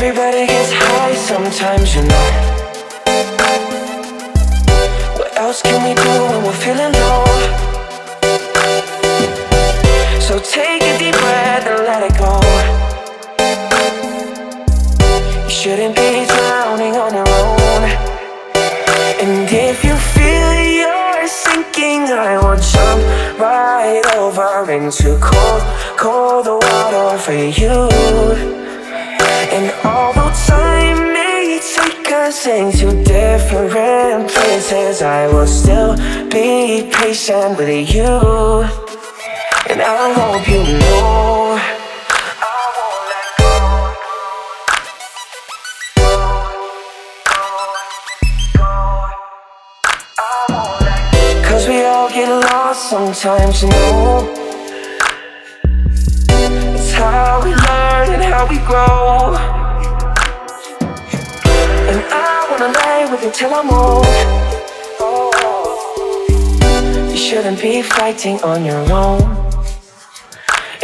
Everybody gets high sometimes, you know. What else can we do when we're feeling low? So take a deep breath and let it go. You shouldn't be drowning on your own. And if you feel you're sinking, I will jump right over into cold, cold water for you. And although time may take us into different places, I will still be patient with you. And I hope you know I won't let go. Cause we all get lost sometimes, you know. It's how we how we grow. And I wanna lay with you till I'm old. Oh, you shouldn't be fighting on your own.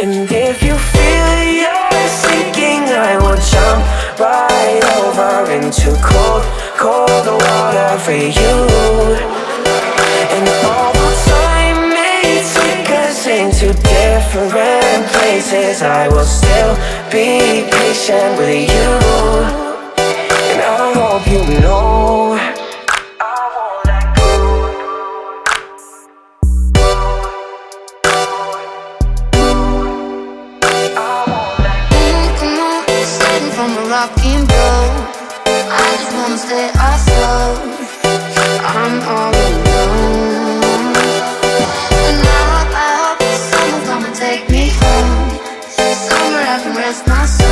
And if you feel you're sinking, I will jump right over into cold, cold water for you. And all although time may take us into different places, I will still be patient with you. And I hope you know I won't let go. Mm, from a rocking boat. I just wanna stay afloat. I'm all alone. Rest my soul.